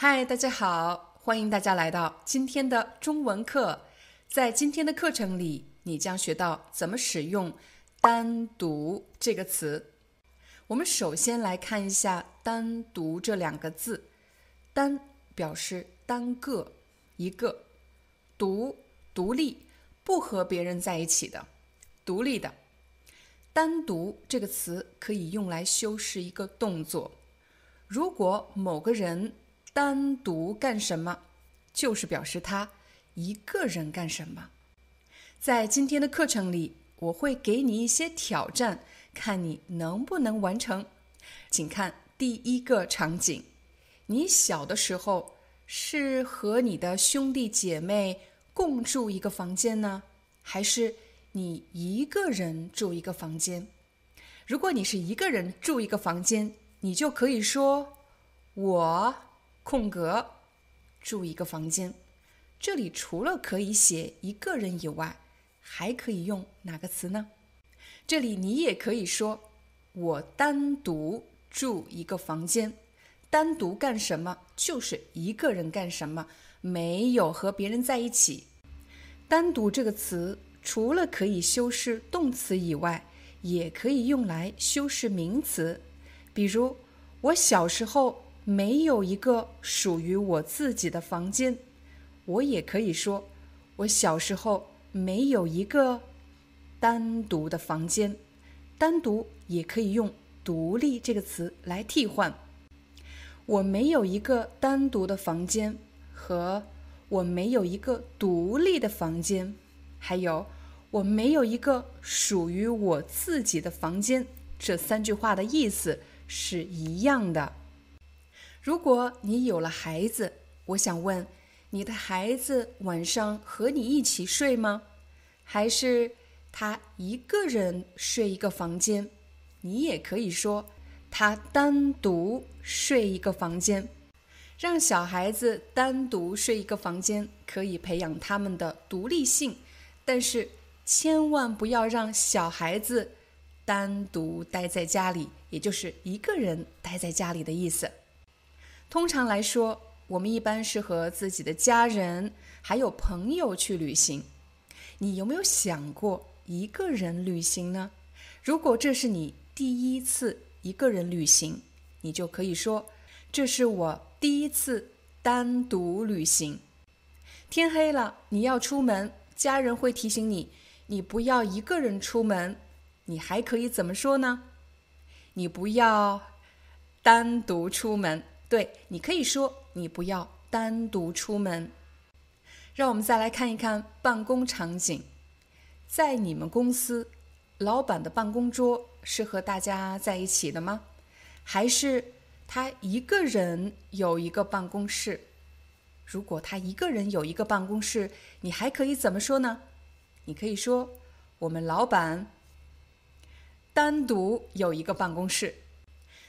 嗨，大家好，欢迎大家来到今天的中文课。在今天的课程里，你将学到怎么使用“单独”这个词。我们首先来看一下“单独”这两个字，“单”表示单个、一个；“独”独立，不和别人在一起的，独立的。“单独”这个词可以用来修饰一个动作。如果某个人，单独干什么，就是表示他一个人干什么。在今天的课程里，我会给你一些挑战，看你能不能完成。请看第一个场景：你小的时候是和你的兄弟姐妹共住一个房间呢，还是你一个人住一个房间？如果你是一个人住一个房间，你就可以说我。空格，住一个房间。这里除了可以写一个人以外，还可以用哪个词呢？这里你也可以说我单独住一个房间。单独干什么？就是一个人干什么，没有和别人在一起。单独这个词除了可以修饰动词以外，也可以用来修饰名词。比如我小时候。没有一个属于我自己的房间，我也可以说，我小时候没有一个单独的房间。单独也可以用独立这个词来替换。我没有一个单独的房间，和我没有一个独立的房间，还有我没有一个属于我自己的房间，这三句话的意思是一样的。如果你有了孩子，我想问，你的孩子晚上和你一起睡吗？还是他一个人睡一个房间？你也可以说他单独睡一个房间。让小孩子单独睡一个房间，可以培养他们的独立性，但是千万不要让小孩子单独待在家里，也就是一个人待在家里的意思。通常来说，我们一般是和自己的家人还有朋友去旅行。你有没有想过一个人旅行呢？如果这是你第一次一个人旅行，你就可以说：“这是我第一次单独旅行。”天黑了，你要出门，家人会提醒你，你不要一个人出门。你还可以怎么说呢？你不要单独出门。对你可以说你不要单独出门。让我们再来看一看办公场景，在你们公司，老板的办公桌是和大家在一起的吗？还是他一个人有一个办公室？如果他一个人有一个办公室，你还可以怎么说呢？你可以说我们老板单独有一个办公室。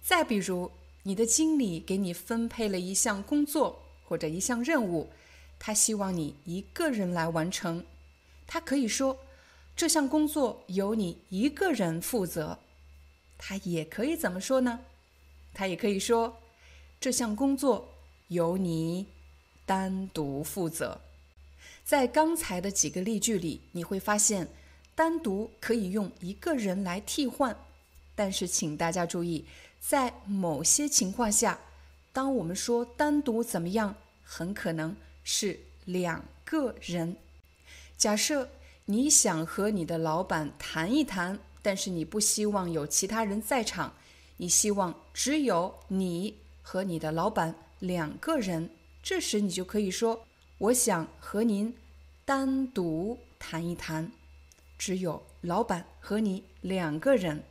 再比如。你的经理给你分配了一项工作或者一项任务，他希望你一个人来完成。他可以说这项工作由你一个人负责。他也可以怎么说呢？他也可以说这项工作由你单独负责。在刚才的几个例句里，你会发现单独可以用一个人来替换，但是请大家注意。在某些情况下，当我们说单独怎么样，很可能是两个人。假设你想和你的老板谈一谈，但是你不希望有其他人在场，你希望只有你和你的老板两个人。这时你就可以说：“我想和您单独谈一谈，只有老板和你两个人。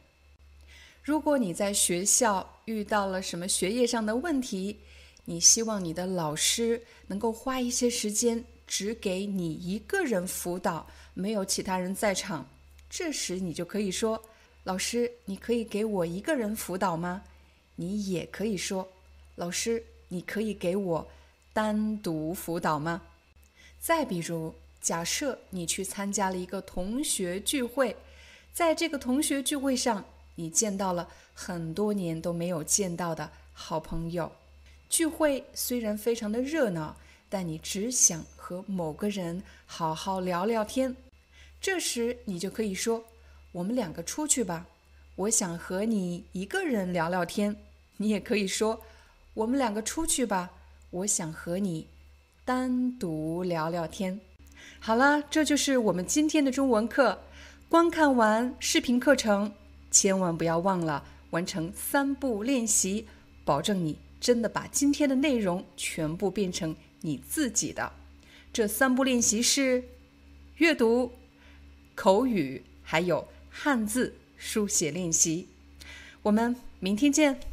如果你在学校遇到了什么学业上的问题，你希望你的老师能够花一些时间只给你一个人辅导，没有其他人在场，这时你就可以说：“老师，你可以给我一个人辅导吗？”你也可以说：“老师，你可以给我单独辅导吗？”再比如，假设你去参加了一个同学聚会，在这个同学聚会上，你见到了很多年都没有见到的好朋友。聚会虽然非常的热闹，但你只想和某个人好好聊聊天。这时，你就可以说：“我们两个出去吧，我想和你一个人聊聊天。”你也可以说：“我们两个出去吧，我想和你。”单独聊聊天。好了，这就是我们今天的中文课。观看完视频课程，千万不要忘了完成三步练习，保证你真的把今天的内容全部变成你自己的。这三步练习是阅读、口语，还有汉字书写练习。我们明天见。